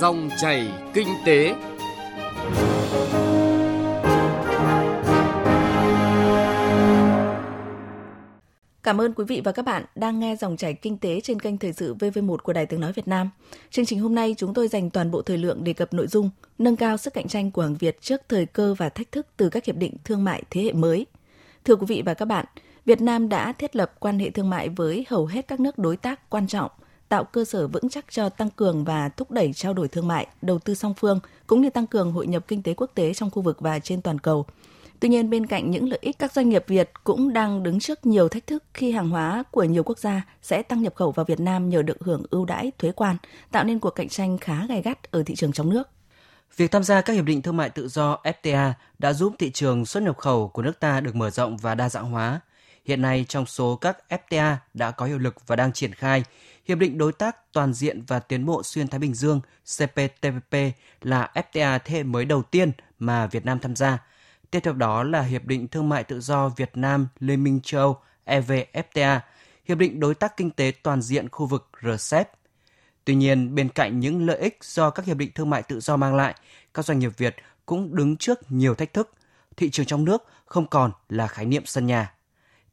Dòng chảy kinh tế. Cảm ơn quý vị và các bạn đang nghe dòng chảy kinh tế trên kênh Thời sự VV1 của Đài Tiếng Nói Việt Nam. Chương trình hôm nay chúng tôi dành toàn bộ thời lượng đề cập nội dung nâng cao sức cạnh tranh của hàng Việt trước thời cơ và thách thức từ các hiệp định thương mại thế hệ mới. Thưa quý vị và các bạn, Việt Nam đã thiết lập quan hệ thương mại với hầu hết các nước đối tác quan trọng, tạo cơ sở vững chắc cho tăng cường và thúc đẩy trao đổi thương mại, đầu tư song phương cũng như tăng cường hội nhập kinh tế quốc tế trong khu vực và trên toàn cầu. Tuy nhiên, bên cạnh những lợi ích các doanh nghiệp Việt cũng đang đứng trước nhiều thách thức khi hàng hóa của nhiều quốc gia sẽ tăng nhập khẩu vào Việt Nam nhờ được hưởng ưu đãi thuế quan, tạo nên cuộc cạnh tranh khá gay gắt ở thị trường trong nước. Việc tham gia các hiệp định thương mại tự do FTA đã giúp thị trường xuất nhập khẩu của nước ta được mở rộng và đa dạng hóa. Hiện nay, trong số các FTA đã có hiệu lực và đang triển khai, Hiệp định Đối tác Toàn diện và Tiến bộ Xuyên Thái Bình Dương CPTPP là FTA thế hệ mới đầu tiên mà Việt Nam tham gia. Tiếp theo đó là Hiệp định Thương mại Tự do Việt Nam Liên minh châu EVFTA, Hiệp định Đối tác Kinh tế Toàn diện khu vực RCEP. Tuy nhiên, bên cạnh những lợi ích do các hiệp định thương mại tự do mang lại, các doanh nghiệp Việt cũng đứng trước nhiều thách thức. Thị trường trong nước không còn là khái niệm sân nhà.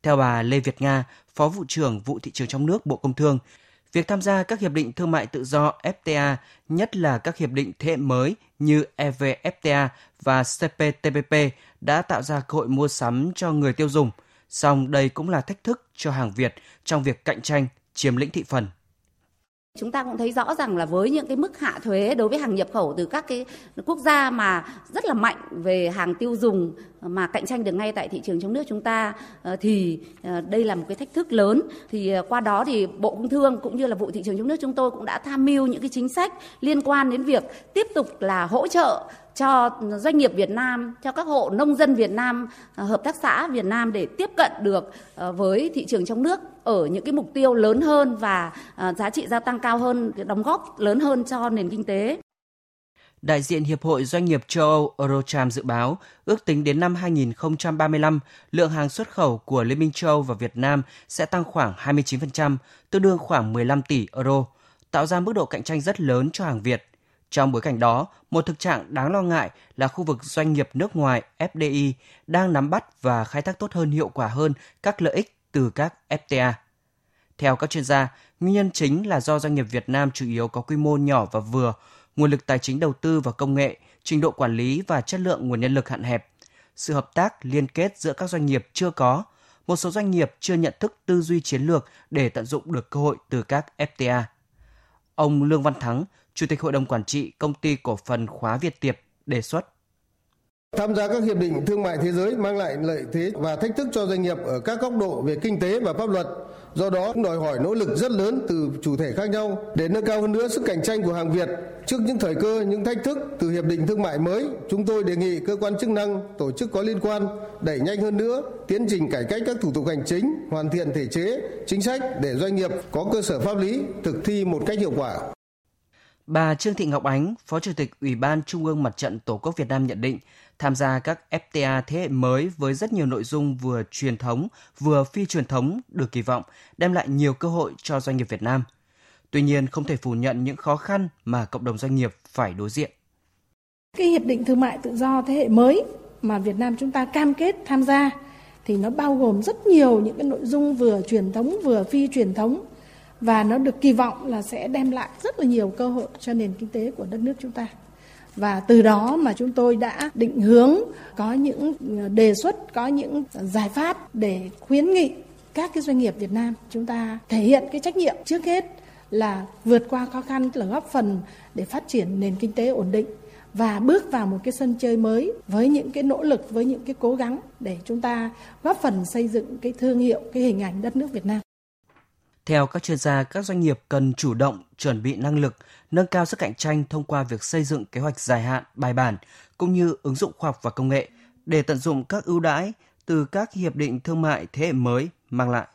Theo bà Lê Việt Nga, Phó vụ trưởng vụ thị trường trong nước Bộ Công Thương, việc tham gia các hiệp định thương mại tự do FTA, nhất là các hiệp định thế hệ mới như EVFTA và CPTPP đã tạo ra cơ hội mua sắm cho người tiêu dùng, song đây cũng là thách thức cho hàng Việt trong việc cạnh tranh chiếm lĩnh thị phần. Chúng ta cũng thấy rõ rằng là với những cái mức hạ thuế đối với hàng nhập khẩu từ các cái quốc gia mà rất là mạnh về hàng tiêu dùng mà cạnh tranh được ngay tại thị trường trong nước chúng ta ờ, thì ờ, đây là một cái thách thức lớn. Thì ờ, qua đó thì Bộ Công Thương cũng như là vụ thị trường trong nước chúng tôi cũng đã tham mưu những cái chính sách liên quan đến việc tiếp tục là hỗ trợ cho doanh nghiệp Việt Nam, cho các hộ nông dân Việt Nam, ờ, hợp tác xã Việt Nam để tiếp cận được ờ, với thị trường trong nước ở những cái mục tiêu lớn hơn và ờ, giá trị gia tăng cao hơn, đóng góp lớn hơn cho nền kinh tế. Đại diện Hiệp hội Doanh nghiệp châu Âu Eurocharm dự báo, ước tính đến năm 2035, lượng hàng xuất khẩu của Liên minh châu Âu và Việt Nam sẽ tăng khoảng 29%, tương đương khoảng 15 tỷ euro, tạo ra mức độ cạnh tranh rất lớn cho hàng Việt. Trong bối cảnh đó, một thực trạng đáng lo ngại là khu vực doanh nghiệp nước ngoài FDI đang nắm bắt và khai thác tốt hơn hiệu quả hơn các lợi ích từ các FTA. Theo các chuyên gia, nguyên nhân chính là do doanh nghiệp Việt Nam chủ yếu có quy mô nhỏ và vừa, nguồn lực tài chính đầu tư và công nghệ, trình độ quản lý và chất lượng nguồn nhân lực hạn hẹp. Sự hợp tác liên kết giữa các doanh nghiệp chưa có, một số doanh nghiệp chưa nhận thức tư duy chiến lược để tận dụng được cơ hội từ các FTA. Ông Lương Văn Thắng, Chủ tịch Hội đồng Quản trị Công ty Cổ phần Khóa Việt Tiệp đề xuất. Tham gia các hiệp định thương mại thế giới mang lại lợi thế và thách thức cho doanh nghiệp ở các góc độ về kinh tế và pháp luật. Do đó, đòi hỏi nỗ lực rất lớn từ chủ thể khác nhau để nâng cao hơn nữa sức cạnh tranh của hàng Việt. Trước những thời cơ, những thách thức từ hiệp định thương mại mới, chúng tôi đề nghị cơ quan chức năng, tổ chức có liên quan đẩy nhanh hơn nữa tiến trình cải cách các thủ tục hành chính, hoàn thiện thể chế, chính sách để doanh nghiệp có cơ sở pháp lý thực thi một cách hiệu quả. Bà Trương Thị Ngọc Ánh, Phó Chủ tịch Ủy ban Trung ương Mặt trận Tổ quốc Việt Nam nhận định, tham gia các FTA thế hệ mới với rất nhiều nội dung vừa truyền thống, vừa phi truyền thống được kỳ vọng đem lại nhiều cơ hội cho doanh nghiệp Việt Nam. Tuy nhiên, không thể phủ nhận những khó khăn mà cộng đồng doanh nghiệp phải đối diện. Cái hiệp định thương mại tự do thế hệ mới mà Việt Nam chúng ta cam kết tham gia thì nó bao gồm rất nhiều những cái nội dung vừa truyền thống vừa phi truyền thống và nó được kỳ vọng là sẽ đem lại rất là nhiều cơ hội cho nền kinh tế của đất nước chúng ta và từ đó mà chúng tôi đã định hướng có những ờ, đề xuất, có những giải pháp để khuyến nghị các cái doanh nghiệp Việt Nam chúng ta thể hiện cái trách nhiệm trước hết là vượt qua khó khăn, là góp phần để phát triển nền kinh tế ổn định và bước vào một cái sân chơi mới với những cái nỗ lực, với những cái cố gắng để chúng ta góp phần xây dựng cái thương hiệu, cái hình ảnh đất nước Việt Nam. Theo các chuyên gia, các doanh nghiệp cần chủ động chuẩn bị năng lực, nâng cao sức cạnh tranh thông qua việc xây dựng kế hoạch dài hạn, bài bản cũng như ứng dụng khoa học và công nghệ để tận dụng các ưu đãi từ các hiệp định thương mại thế hệ mới mang lại.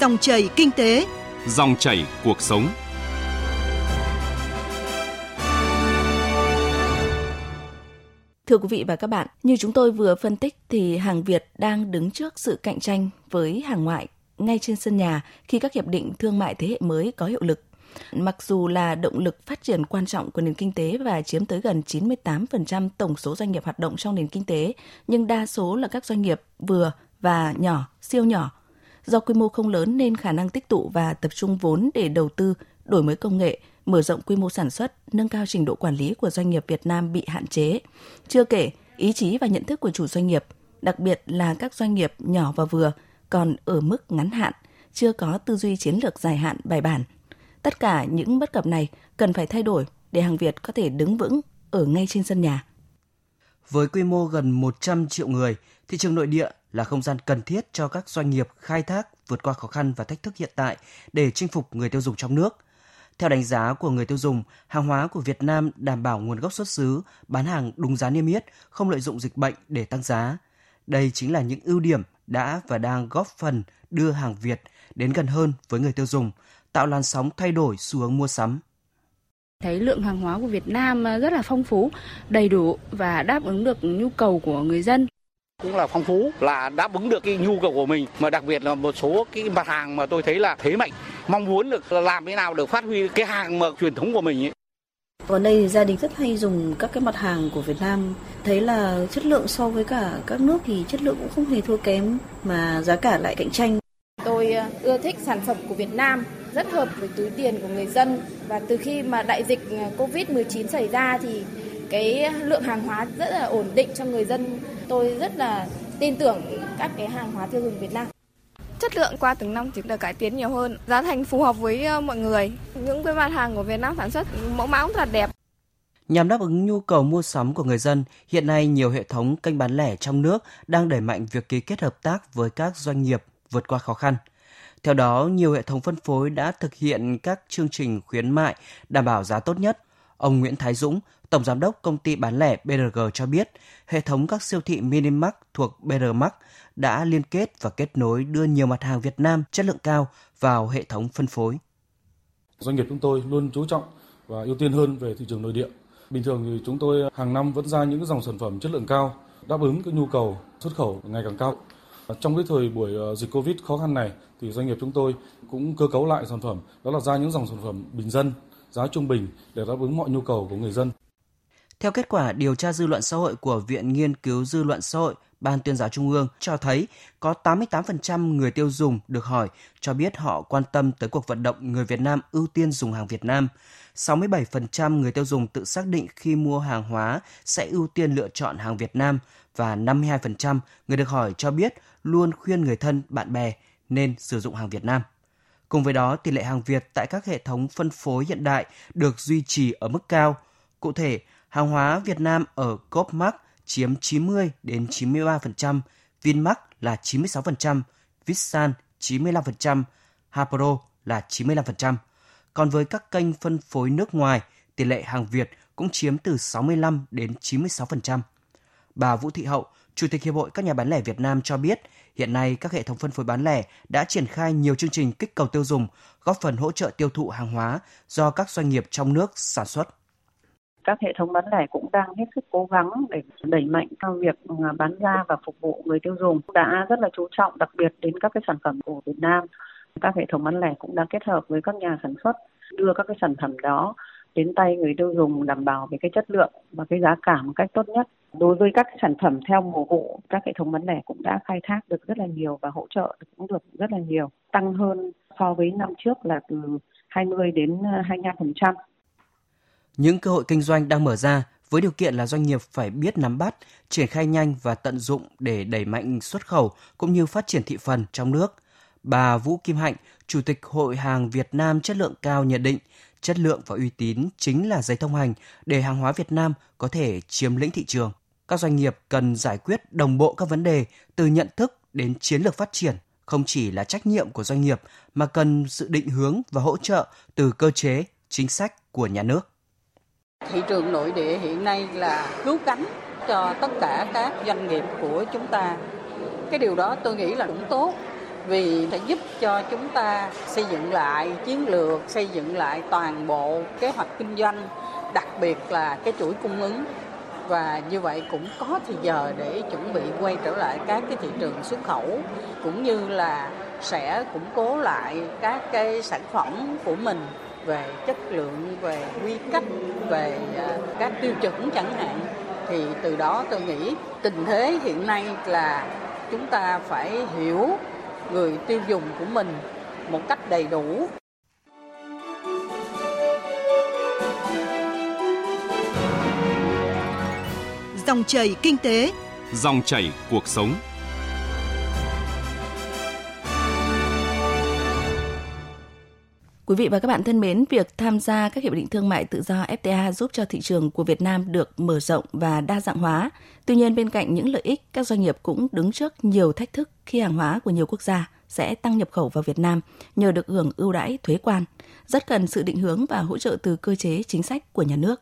Dòng chảy kinh tế, dòng chảy cuộc sống. Thưa quý vị và các bạn, như chúng tôi vừa phân tích thì hàng Việt đang đứng trước sự cạnh tranh với hàng ngoại ngay trên sân nhà khi các hiệp định thương mại thế hệ mới có hiệu lực. Mặc dù là động lực phát triển quan trọng của nền kinh tế và chiếm tới gần 98% tổng số doanh nghiệp hoạt động trong nền kinh tế, nhưng đa số là các doanh nghiệp vừa và nhỏ, siêu nhỏ. Do quy mô không lớn nên khả năng tích tụ và tập trung vốn để đầu tư, đổi mới công nghệ, mở rộng quy mô sản xuất, nâng cao trình độ quản lý của doanh nghiệp Việt Nam bị hạn chế. Chưa kể, ý chí và nhận thức của chủ doanh nghiệp, đặc biệt là các doanh nghiệp nhỏ và vừa, còn ở mức ngắn hạn, chưa có tư duy chiến lược dài hạn bài bản. Tất cả những bất cập này cần phải thay đổi để hàng Việt có thể đứng vững ở ngay trên sân nhà. Với quy mô gần 100 triệu người, thị trường nội địa là không gian cần thiết cho các doanh nghiệp khai thác vượt qua khó khăn và thách thức hiện tại để chinh phục người tiêu dùng trong nước. Theo đánh giá của người tiêu dùng, hàng hóa của Việt Nam đảm bảo nguồn gốc xuất xứ, bán hàng đúng giá niêm yết, không lợi dụng dịch bệnh để tăng giá. Đây chính là những ưu điểm đã và đang góp phần đưa hàng Việt đến gần hơn với người tiêu dùng, tạo làn sóng thay đổi xu hướng mua sắm. Thấy lượng hàng hóa của Việt Nam rất là phong phú, đầy đủ và đáp ứng được nhu cầu của người dân cũng là phong phú là đáp ứng được cái nhu cầu của mình mà đặc biệt là một số cái mặt hàng mà tôi thấy là thế mạnh mong muốn được làm thế nào được phát huy cái hàng mà truyền thống của mình ấy. Ở đây thì gia đình rất hay dùng các cái mặt hàng của Việt Nam thấy là chất lượng so với cả các nước thì chất lượng cũng không hề thua kém mà giá cả lại cạnh tranh. Tôi ờ, ưa thích sản phẩm của Việt Nam rất hợp với túi tiền của người dân và từ khi mà đại dịch ờ, Covid-19 xảy ra thì cái lượng hàng hóa rất là ổn định cho người dân. Tôi rất là tin tưởng các cái hàng hóa tiêu dùng Việt Nam. Chất lượng qua từng năm thì được cải tiến nhiều hơn, giá thành phù hợp với ờ, mọi người. Những cái mặt hàng của Việt Nam sản xuất mẫu mã cũng thật đẹp. Nhằm đáp ứng nhu cầu mua sắm của người dân, hiện nay nhiều hệ thống kênh bán lẻ trong nước đang đẩy mạnh việc ký kết hợp tác với các doanh nghiệp vượt qua khó khăn. Theo đó, nhiều hệ thống phân phối đã thực hiện các chương trình khuyến mại đảm bảo giá tốt nhất. Ông Nguyễn Thái Dũng, Tổng Giám đốc Công ty bán lẻ BRG cho biết, hệ thống các siêu thị Minimax thuộc BRMax đã liên kết và kết nối đưa nhiều mặt hàng Việt Nam chất lượng cao vào hệ thống phân phối. Doanh nghiệp chúng tôi luôn chú trọng và ưu tiên hơn về thị trường nội địa. Bình thường thì chúng tôi hàng năm vẫn ra những dòng sản phẩm chất lượng cao, đáp ứng cái nhu cầu xuất khẩu ngày càng cao. Trong cái thời buổi ờ, dịch Covid khó khăn này thì doanh nghiệp chúng tôi cũng cơ cấu lại sản phẩm, đó là ra những dòng sản phẩm bình dân, giá trung bình để đáp ứng mọi nhu cầu của người dân. Theo kết quả điều tra dư luận xã hội của Viện Nghiên cứu Dư luận xã hội Ban tuyên giáo Trung ương cho thấy có 88% người tiêu dùng được hỏi cho biết họ quan tâm tới cuộc vận động người Việt Nam ưu tiên dùng hàng Việt Nam. 67% người tiêu dùng tự xác định khi mua hàng hóa sẽ ưu tiên lựa chọn hàng Việt Nam và 52% người được hỏi cho biết luôn khuyên người thân, bạn bè nên sử dụng hàng Việt Nam. Cùng với đó, tỷ lệ hàng Việt tại các hệ thống phân phối hiện đại được duy trì ở mức cao. Cụ thể, hàng hóa Việt Nam ở Copmark chiếm 90 đến 93%, Vinmark là 96%, Vitsan 95%, Hapro là 95%. Còn với các kênh phân phối nước ngoài, tỷ lệ hàng Việt cũng chiếm từ 65 đến 96%. Bà Vũ Thị Hậu, Chủ tịch Hiệp hội các nhà bán lẻ Việt Nam cho biết, hiện nay các hệ thống phân phối bán lẻ đã triển khai nhiều chương trình kích cầu tiêu dùng, góp phần hỗ trợ tiêu thụ hàng hóa do các doanh nghiệp trong nước sản xuất các hệ thống bán lẻ cũng đang hết sức cố gắng để đẩy mạnh cho việc ừ, bán ra và phục vụ người tiêu dùng đã rất là chú trọng đặc biệt đến các cái sản phẩm của Việt Nam các hệ thống bán lẻ cũng đã kết hợp với các nhà sản xuất đưa các cái sản phẩm đó đến tay người tiêu dùng đảm bảo về cái chất lượng và cái giá cả một cách tốt nhất. Đối với các sản phẩm theo mùa vụ, các hệ thống bán lẻ cũng đã khai thác được rất là nhiều và hỗ trợ cũng được rất là nhiều, tăng hơn so với năm trước là từ 20 đến 25%. Những cơ hội kinh doanh đang mở ra với điều kiện là doanh nghiệp phải biết nắm bắt, triển khai nhanh và tận dụng để đẩy mạnh xuất khẩu cũng như phát triển thị phần trong nước. Bà Vũ Kim Hạnh, Chủ tịch Hội hàng Việt Nam chất lượng cao nhận định, chất lượng và uy tín chính là giấy thông hành để hàng hóa Việt Nam có thể chiếm lĩnh thị trường. Các doanh nghiệp cần giải quyết đồng bộ các vấn đề từ nhận thức đến chiến lược phát triển, không chỉ là trách nhiệm của doanh nghiệp mà cần sự định hướng và hỗ trợ từ cơ chế, chính sách của nhà nước. Thị trường nội địa hiện nay là cứu cánh cho tất cả các doanh nghiệp của chúng ta. Cái điều đó tôi nghĩ là cũng tốt vì sẽ giúp cho chúng ta xây dựng lại chiến lược, xây dựng lại toàn bộ kế hoạch kinh doanh, đặc biệt là cái chuỗi cung ứng và như vậy cũng có thời giờ để chuẩn bị quay trở lại các cái thị trường xuất khẩu cũng như là sẽ củng cố lại các cái sản phẩm của mình về chất lượng, về quy cách, về à, các tiêu chuẩn chẳng hạn thì từ đó tôi nghĩ tình thế hiện nay là chúng ta phải hiểu người tiêu dùng của mình một cách đầy đủ Dòng chảy kinh tế, dòng chảy cuộc sống. Quý vị và các bạn thân mến, việc tham gia các hiệp định thương mại tự do FTA giúp cho thị trường của Việt Nam được mở rộng và đa dạng hóa. Tuy nhiên bên cạnh những lợi ích, các doanh nghiệp cũng đứng trước nhiều thách thức khi hàng hóa của nhiều quốc gia sẽ tăng nhập khẩu vào Việt Nam nhờ được hưởng ưu đãi thuế quan, rất cần sự định hướng và hỗ trợ từ cơ chế chính sách của nhà nước.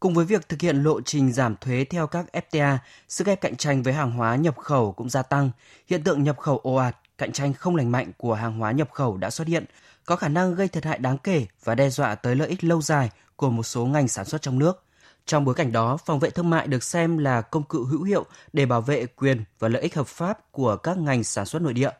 Cùng với việc thực hiện lộ trình giảm thuế theo các FTA, sức ép cạnh tranh với hàng hóa nhập khẩu cũng gia tăng. Hiện tượng nhập khẩu ồ ạt, cạnh tranh không lành mạnh của hàng hóa nhập khẩu đã xuất hiện, có khả năng gây thiệt hại đáng kể và đe dọa tới lợi ích lâu dài của một số ngành sản xuất trong nước. Trong bối cảnh đó, phòng vệ thương mại được xem là công cụ hữu hiệu để bảo vệ quyền và lợi ích hợp pháp của các ngành sản xuất nội địa.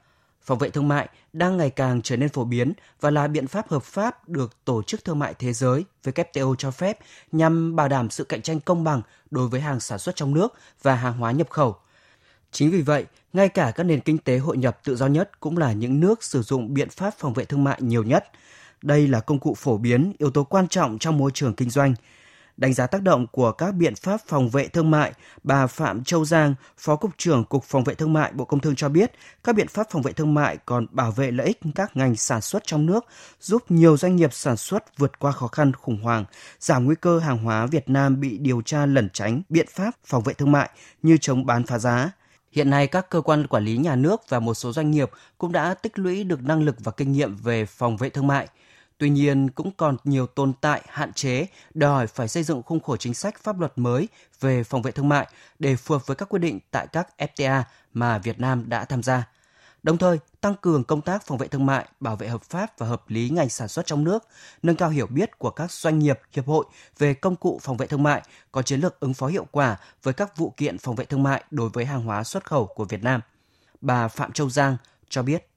Phòng vệ thương mại đang ngày càng trở nên phổ biến và là biện pháp hợp pháp được Tổ chức Thương mại Thế giới WTO cho phép nhằm bảo đảm sự cạnh tranh công bằng đối với hàng sản xuất trong nước và hàng hóa nhập khẩu. Chính vì vậy, ngay cả các nền kinh tế hội nhập tự do nhất cũng là những nước sử dụng biện pháp phòng vệ thương mại nhiều nhất. Đây là công cụ phổ biến, yếu tố quan trọng trong môi trường kinh doanh – Đánh giá tác động của các biện pháp phòng vệ thương mại, bà Phạm Châu Giang, Phó Cục trưởng Cục Phòng vệ Thương mại Bộ Công Thương cho biết, các biện pháp phòng vệ thương mại còn bảo vệ lợi ích các ngành sản xuất trong nước, giúp nhiều doanh nghiệp sản xuất vượt qua khó khăn khủng hoảng, giảm nguy cơ hàng hóa Việt Nam bị điều tra lẩn tránh biện pháp phòng vệ thương mại như chống bán phá giá, Hiện nay, các cơ quan quản lý nhà nước và một số doanh nghiệp cũng đã tích lũy được năng lực và kinh nghiệm về phòng vệ thương mại. Tuy nhiên, cũng còn nhiều tồn tại, hạn chế, đòi hỏi phải xây dựng khung khổ chính sách pháp luật mới về phòng vệ thương mại để phù hợp với các quy định tại các FTA mà Việt Nam đã tham gia. Đồng thời, tăng cường công tác phòng vệ thương mại, bảo vệ hợp pháp và hợp lý ngành sản xuất trong nước, nâng cao hiểu biết của các doanh nghiệp, hiệp hội về công cụ phòng vệ thương mại, có chiến lược ứng phó hiệu quả với các vụ kiện phòng vệ thương mại đối với hàng hóa xuất khẩu của Việt Nam. Bà Phạm Châu Giang cho biết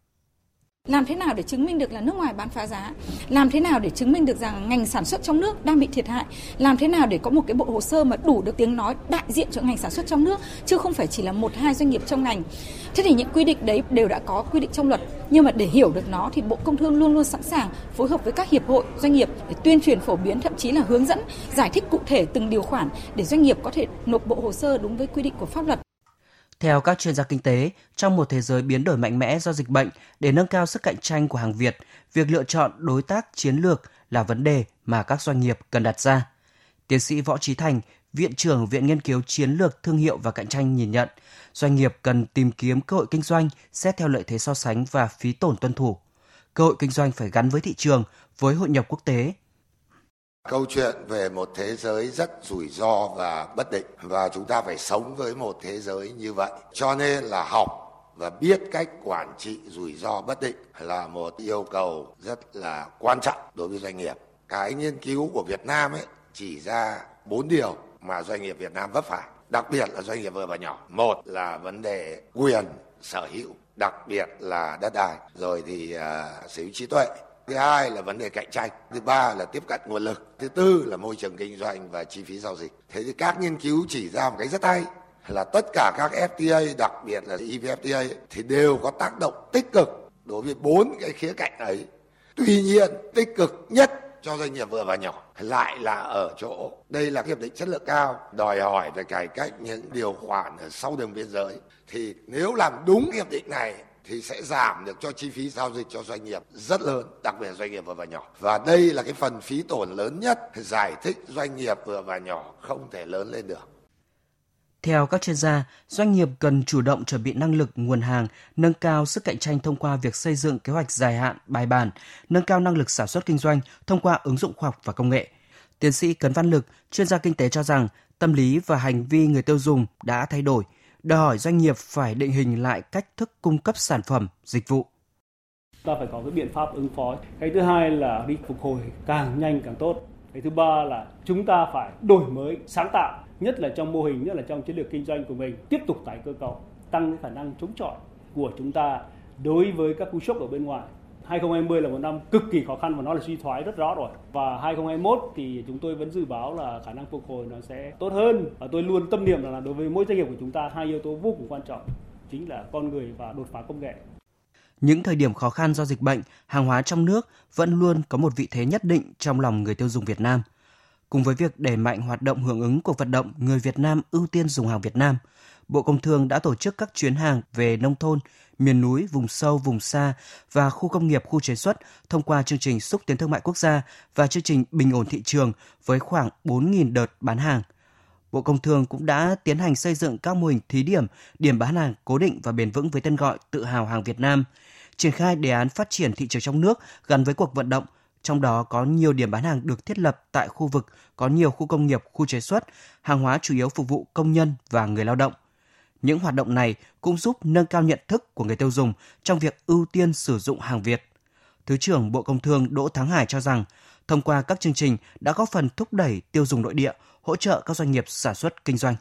làm thế nào để chứng minh được là nước ngoài bán phá giá? Làm thế nào để chứng minh được rằng ngành sản xuất trong nước đang bị thiệt hại? Làm thế nào để có một cái bộ hồ sơ mà đủ được tiếng nói đại diện cho ngành sản xuất trong nước chứ không phải chỉ là một hai doanh nghiệp trong ngành. Thế thì những quy định đấy đều đã có quy định trong luật, nhưng mà để hiểu được nó thì Bộ Công Thương luôn luôn sẵn sàng phối hợp với các hiệp hội, doanh nghiệp để tuyên truyền phổ biến thậm chí là hướng dẫn, giải thích cụ thể từng điều khoản để doanh nghiệp có thể nộp bộ hồ sơ đúng với quy định của pháp luật. Theo các chuyên gia kinh tế, trong một thế giới biến đổi mạnh mẽ do dịch bệnh, để nâng cao sức cạnh tranh của hàng Việt, việc lựa chọn đối tác chiến lược là vấn đề mà các doanh nghiệp cần đặt ra. Tiến sĩ Võ Trí Thành, Viện trưởng Viện Nghiên cứu Chiến lược Thương hiệu và Cạnh tranh nhìn nhận, doanh nghiệp cần tìm kiếm cơ hội kinh doanh xét theo lợi thế so sánh và phí tổn tuân thủ. Cơ hội kinh doanh phải gắn với thị trường, với hội nhập quốc tế, Câu chuyện về một thế giới rất rủi ro và bất định và chúng ta phải sống với một thế giới như vậy. Cho nên là học và biết cách quản trị rủi ro bất định là một yêu cầu rất là quan trọng đối với doanh nghiệp. Cái nghiên cứu của Việt Nam ấy chỉ ra bốn điều mà doanh nghiệp Việt Nam vấp phải, đặc biệt là doanh nghiệp vừa và nhỏ. Một là vấn đề quyền sở hữu, đặc biệt là đất đai, rồi thì uh, sở hữu trí tuệ thứ hai là vấn đề cạnh tranh, thứ ba là tiếp cận nguồn lực, thứ tư là môi trường kinh doanh và chi phí giao dịch. Thế thì các nghiên cứu chỉ ra một cái rất hay là tất cả các FTA đặc biệt là EVFTA thì đều có tác động tích cực đối với bốn cái khía cạnh ấy. Tuy nhiên, tích cực nhất cho doanh nghiệp vừa và nhỏ lại là ở chỗ, đây là hiệp định chất lượng cao, đòi hỏi về cải cách những điều khoản ở sau đường biên giới. Thì nếu làm đúng hiệp định này thì sẽ giảm được cho chi phí giao dịch cho doanh nghiệp rất lớn, đặc biệt là doanh nghiệp vừa và nhỏ. Và đây là cái phần phí tổn lớn nhất giải thích doanh nghiệp vừa và nhỏ không thể lớn lên được. Theo các chuyên gia, doanh nghiệp cần chủ động chuẩn bị năng lực nguồn hàng, nâng cao sức cạnh tranh thông qua việc xây dựng kế hoạch dài hạn, bài bản, nâng cao năng lực sản xuất kinh doanh thông qua ứng dụng khoa học và công nghệ. Tiến sĩ Cấn Văn Lực, chuyên gia kinh tế cho rằng tâm lý và hành vi người tiêu dùng đã thay đổi, đòi hỏi doanh nghiệp phải định hình lại cách thức cung cấp sản phẩm, dịch vụ. Ta phải có cái biện pháp ứng phó. Cái thứ hai là đi phục hồi càng nhanh càng tốt. Cái thứ ba là chúng ta phải đổi mới, sáng tạo nhất là trong mô hình, nhất là trong chiến lược kinh doanh của mình tiếp tục tái cơ cấu, tăng cái khả năng chống chọi của chúng ta đối với các cú sốc ở bên ngoài 2020 là một năm cực kỳ khó khăn và nó là suy thoái rất rõ rồi. Và 2021 thì chúng tôi vẫn dự báo là khả năng phục hồi nó sẽ tốt hơn. Và tôi luôn tâm niệm là đối với mỗi doanh nghiệp của chúng ta hai yếu tố vô cùng quan trọng chính là con người và đột phá công nghệ. Những thời điểm khó khăn do dịch bệnh, hàng hóa trong nước vẫn luôn có một vị thế nhất định trong lòng người tiêu dùng Việt Nam. Cùng với việc đẩy mạnh hoạt động hưởng ứng cuộc vận động người Việt Nam ưu tiên dùng hàng Việt Nam, Bộ Công Thương đã tổ chức các chuyến hàng về nông thôn, miền núi, vùng sâu, vùng xa và khu công nghiệp, khu chế xuất thông qua chương trình xúc tiến thương mại quốc gia và chương trình bình ổn thị trường với khoảng 4.000 đợt bán hàng. Bộ Công Thương cũng đã tiến hành xây dựng các mô hình thí điểm, điểm bán hàng cố định và bền vững với tên gọi tự hào hàng Việt Nam, triển khai đề án phát triển thị trường trong nước gắn với cuộc vận động, trong đó có nhiều điểm bán hàng được thiết lập tại khu vực có nhiều khu công nghiệp, khu chế xuất, hàng hóa chủ yếu phục vụ công nhân và người lao động. Những hoạt động này cũng giúp nâng cao nhận thức của người tiêu dùng trong việc ưu tiên sử dụng hàng Việt. Thứ trưởng Bộ Công Thương Đỗ Thắng Hải cho rằng, thông qua các chương trình đã góp phần thúc đẩy tiêu dùng nội địa, hỗ trợ các doanh nghiệp sản xuất kinh doanh.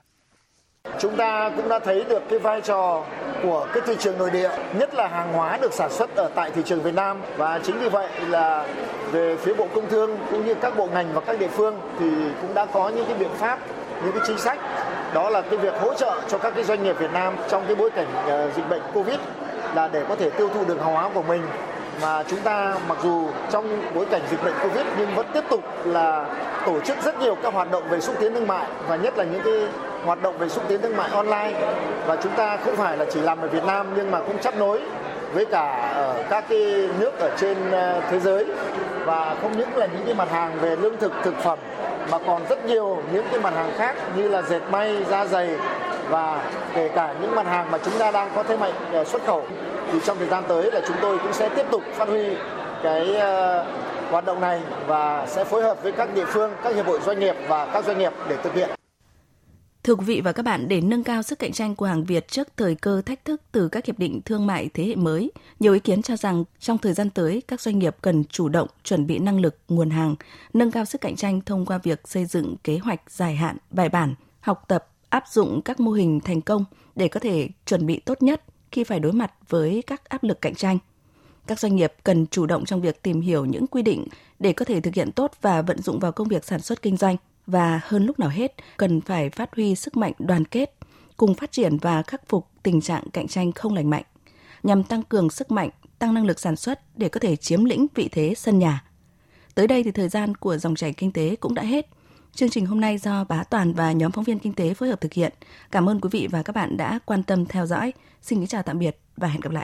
Chúng ta cũng đã thấy được cái vai trò của cái thị trường nội địa, nhất là hàng hóa được sản xuất ở tại thị trường Việt Nam và chính vì vậy là về phía Bộ Công Thương cũng như các bộ ngành và các địa phương thì cũng đã có những cái biện pháp, những cái chính sách đó là cái việc hỗ trợ cho các cái doanh nghiệp Việt Nam trong cái bối cảnh uh, dịch bệnh Covid là để có thể tiêu thụ được hàng hóa của mình. Mà chúng ta mặc dù trong bối cảnh dịch bệnh Covid nhưng vẫn tiếp tục là tổ chức rất nhiều các hoạt động về xúc tiến thương mại và nhất là những cái hoạt động về xúc tiến thương mại online. Và chúng ta không phải là chỉ làm ở Việt Nam nhưng mà cũng chấp nối với cả ở các cái nước ở trên ờ, thế giới. Và không những là những cái mặt hàng về lương thực thực phẩm mà còn rất nhiều những cái mặt hàng khác như là dệt may, da dày và kể cả những mặt hàng mà chúng ta đang có thế mạnh ờ, xuất khẩu thì trong thời gian tới là chúng tôi cũng sẽ tiếp tục phát huy cái ờ, hoạt động này và sẽ phối hợp với các địa phương, các hiệp hội doanh nghiệp và các doanh nghiệp để thực hiện. Thưa quý vị và các bạn, để nâng cao sức cạnh tranh của hàng Việt trước thời cơ thách thức từ các hiệp định thương mại thế hệ mới, nhiều ý kiến cho rằng trong thời gian tới, các doanh nghiệp cần chủ động chuẩn bị năng lực, nguồn hàng, nâng cao sức cạnh tranh thông qua việc xây dựng kế hoạch dài hạn, bài bản, học tập, áp dụng các mô hình thành công để có thể chuẩn bị tốt nhất khi phải đối mặt với các áp lực cạnh tranh. Các doanh nghiệp cần chủ động trong việc tìm hiểu những quy định để có thể thực hiện tốt và vận dụng vào công việc sản xuất kinh doanh và hơn lúc nào hết cần phải phát huy sức mạnh đoàn kết, cùng phát triển và khắc phục tình trạng cạnh tranh không lành mạnh, nhằm tăng cường sức mạnh, tăng năng lực sản xuất để có thể chiếm lĩnh vị thế sân nhà. Tới đây thì thời gian của dòng chảy kinh tế cũng đã hết. Chương trình hôm nay do Bá Toàn và nhóm phóng viên kinh tế phối hợp thực hiện. Cảm ơn quý vị và các bạn đã quan tâm theo dõi. Xin kính chào tạm biệt và hẹn gặp lại.